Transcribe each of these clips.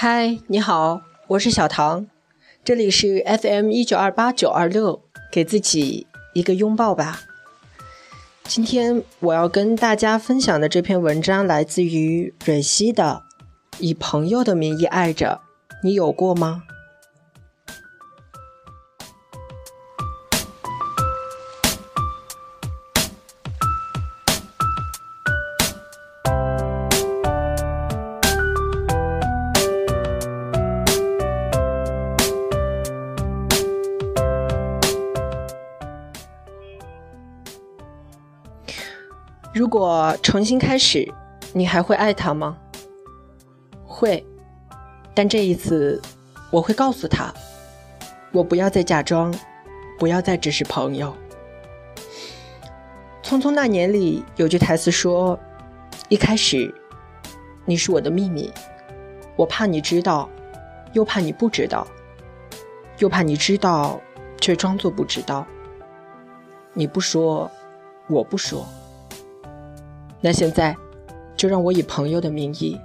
嗨，你好，我是小唐，这里是 FM 一九二八九二六，给自己一个拥抱吧。今天我要跟大家分享的这篇文章来自于蕊希的《以朋友的名义爱着》，你有过吗？如果重新开始，你还会爱他吗？会，但这一次我会告诉他，我不要再假装，不要再只是朋友。《匆匆那年》里有句台词说：“一开始，你是我的秘密，我怕你知道，又怕你不知道，又怕你知道却装作不知道。你不说，我不说。”那现在，就让我以朋友的名义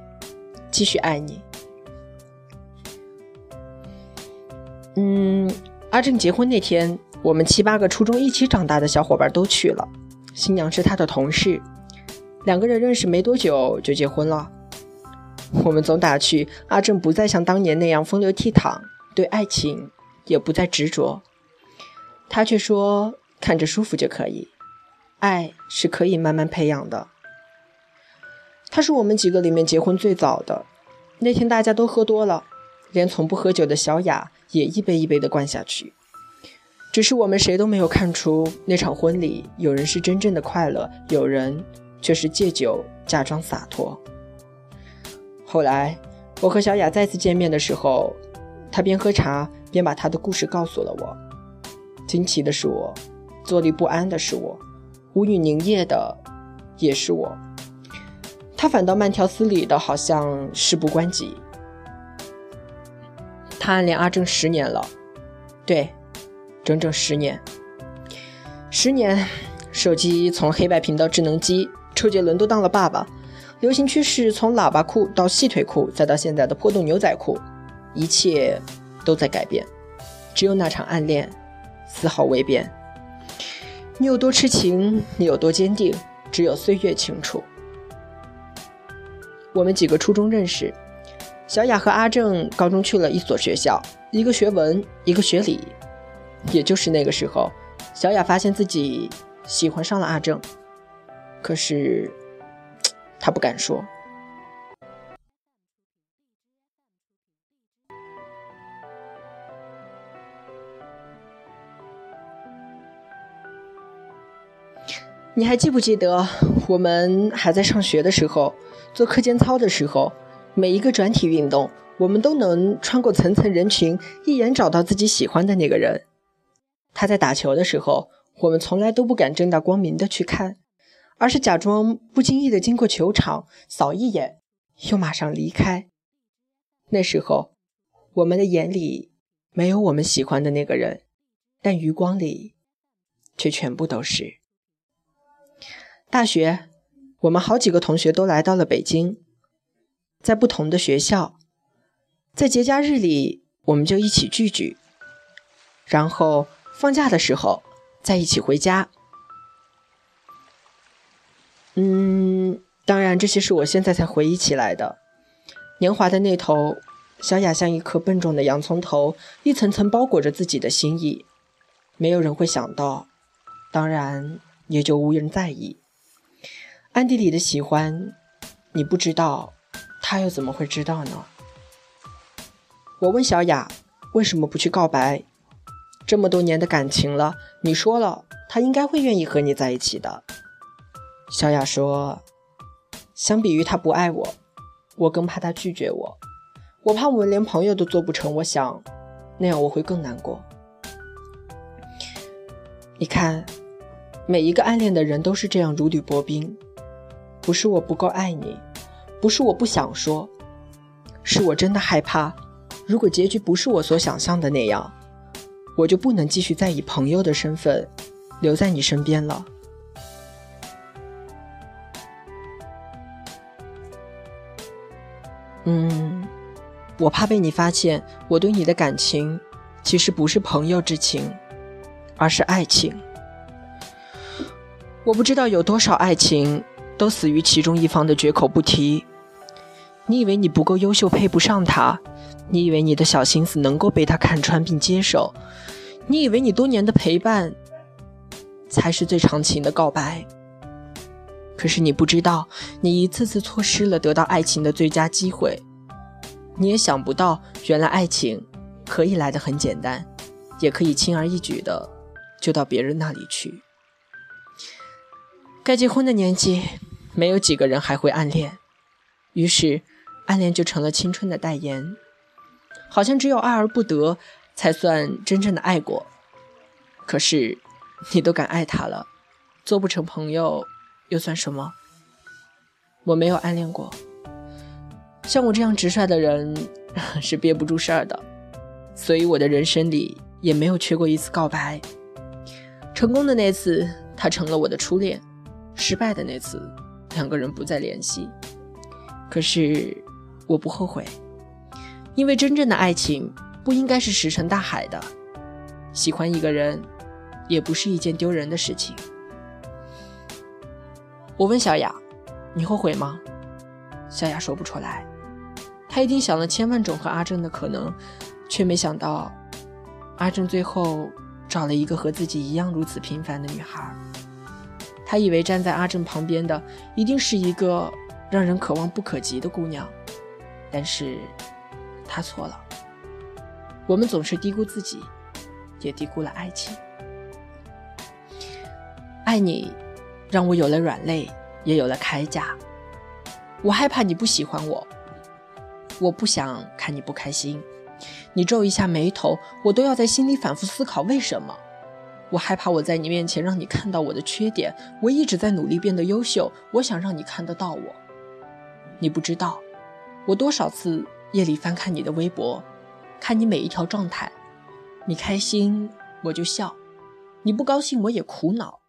继续爱你。嗯，阿正结婚那天，我们七八个初中一起长大的小伙伴都去了。新娘是他的同事，两个人认识没多久就结婚了。我们总打趣，阿正不再像当年那样风流倜傥，对爱情也不再执着。他却说，看着舒服就可以，爱是可以慢慢培养的。他是我们几个里面结婚最早的。那天大家都喝多了，连从不喝酒的小雅也一杯一杯的灌下去。只是我们谁都没有看出那场婚礼，有人是真正的快乐，有人却是借酒假装洒脱。后来我和小雅再次见面的时候，她边喝茶边把她的故事告诉了我。惊奇的是我，坐立不安的是我，无语凝噎的也是我。他反倒慢条斯理的，好像事不关己。他暗恋阿正十年了，对，整整十年。十年，手机从黑白屏到智能机，周杰伦都当了爸爸，流行趋势从喇叭裤到细腿裤，再到现在的破洞牛仔裤，一切都在改变，只有那场暗恋丝毫未变。你有多痴情，你有多坚定，只有岁月清楚。我们几个初中认识，小雅和阿正高中去了一所学校，一个学文，一个学理。也就是那个时候，小雅发现自己喜欢上了阿正，可是她不敢说。你还记不记得我们还在上学的时候，做课间操的时候，每一个转体运动，我们都能穿过层层人群，一眼找到自己喜欢的那个人。他在打球的时候，我们从来都不敢正大光明的去看，而是假装不经意的经过球场，扫一眼，又马上离开。那时候，我们的眼里没有我们喜欢的那个人，但余光里却全部都是。大学，我们好几个同学都来到了北京，在不同的学校，在节假日里，我们就一起聚聚，然后放假的时候再一起回家。嗯，当然，这些是我现在才回忆起来的。年华的那头，小雅像一颗笨重的洋葱头，一层层包裹着自己的心意，没有人会想到，当然也就无人在意。暗地里的喜欢，你不知道，他又怎么会知道呢？我问小雅，为什么不去告白？这么多年的感情了，你说了，他应该会愿意和你在一起的。小雅说，相比于他不爱我，我更怕他拒绝我，我怕我们连朋友都做不成。我想，那样我会更难过。你看，每一个暗恋的人都是这样如履薄冰。不是我不够爱你，不是我不想说，是我真的害怕。如果结局不是我所想象的那样，我就不能继续再以朋友的身份留在你身边了。嗯，我怕被你发现，我对你的感情其实不是朋友之情，而是爱情。我不知道有多少爱情都死于其中一方的绝口不提。你以为你不够优秀，配不上他？你以为你的小心思能够被他看穿并接受？你以为你多年的陪伴才是最长情的告白？可是你不知道，你一次次错失了得到爱情的最佳机会。你也想不到，原来爱情可以来得很简单，也可以轻而易举的就到别人那里去。该结婚的年纪，没有几个人还会暗恋，于是暗恋就成了青春的代言。好像只有爱而不得，才算真正的爱过。可是你都敢爱他了，做不成朋友又算什么？我没有暗恋过。像我这样直率的人是憋不住事儿的，所以我的人生里也没有缺过一次告白。成功的那次，他成了我的初恋；失败的那次，两个人不再联系。可是我不后悔，因为真正的爱情不应该是石沉大海的。喜欢一个人，也不是一件丢人的事情。我问小雅：“你后悔吗？”小雅说不出来。她一定想了千万种和阿正的可能，却没想到，阿正最后找了一个和自己一样如此平凡的女孩。他以为站在阿正旁边的一定是一个让人可望不可及的姑娘，但是他错了。我们总是低估自己，也低估了爱情。爱你，让我有了软肋，也有了铠甲。我害怕你不喜欢我。我不想看你不开心，你皱一下眉头，我都要在心里反复思考为什么。我害怕我在你面前让你看到我的缺点，我一直在努力变得优秀，我想让你看得到我。你不知道，我多少次夜里翻看你的微博，看你每一条状态，你开心我就笑，你不高兴我也苦恼，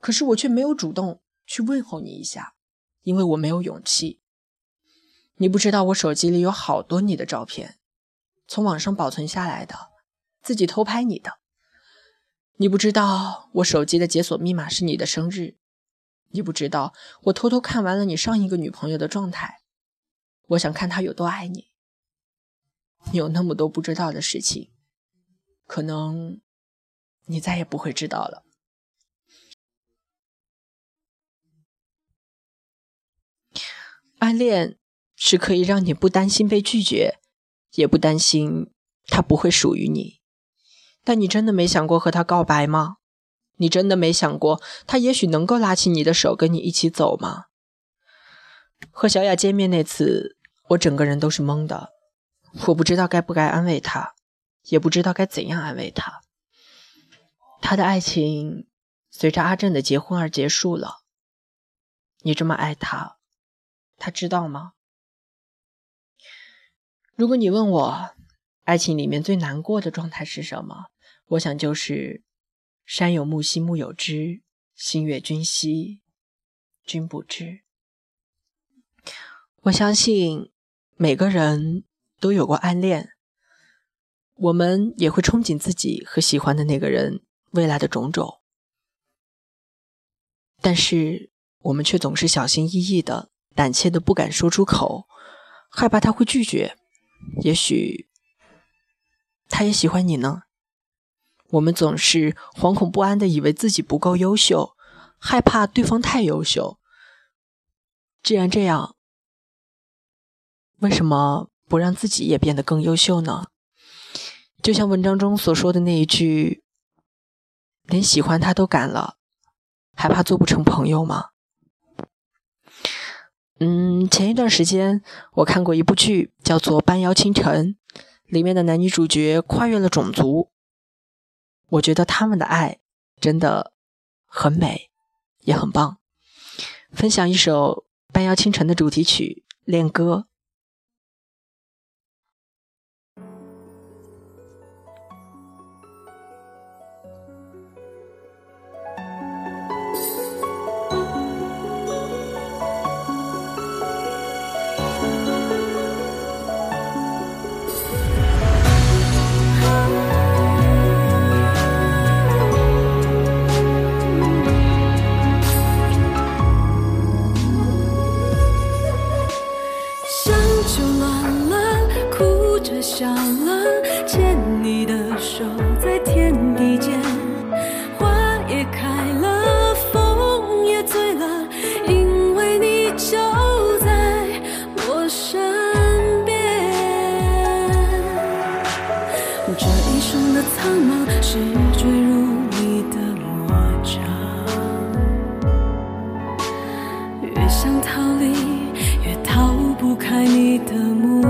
可是我却没有主动去问候你一下，因为我没有勇气。你不知道我手机里有好多你的照片，从网上保存下来的，自己偷拍你的。你不知道我手机的解锁密码是你的生日，你不知道我偷偷看完了你上一个女朋友的状态，我想看她有多爱你。你有那么多不知道的事情，可能你再也不会知道了。暗恋。是可以让你不担心被拒绝，也不担心他不会属于你。但你真的没想过和他告白吗？你真的没想过他也许能够拉起你的手跟你一起走吗？和小雅见面那次，我整个人都是懵的，我不知道该不该安慰他，也不知道该怎样安慰他。他的爱情随着阿正的结婚而结束了。你这么爱他，他知道吗？如果你问我，爱情里面最难过的状态是什么？我想就是“山有木兮木有枝，心悦君兮君不知”。我相信每个人都有过暗恋，我们也会憧憬自己和喜欢的那个人未来的种种，但是我们却总是小心翼翼的、胆怯的不敢说出口，害怕他会拒绝。也许他也喜欢你呢。我们总是惶恐不安的，以为自己不够优秀，害怕对方太优秀。既然这样，为什么不让自己也变得更优秀呢？就像文章中所说的那一句：“连喜欢他都敢了，还怕做不成朋友吗？”嗯，前一段时间我看过一部剧，叫做《半妖倾城》，里面的男女主角跨越了种族，我觉得他们的爱真的很美，也很棒。分享一首《半妖倾城》的主题曲《恋歌》。着笑了，牵你的手在天地间，花也开了，风也醉了，因为你就在我身边。这一生的苍茫是坠入你的魔掌，越想逃离，越逃不开你的目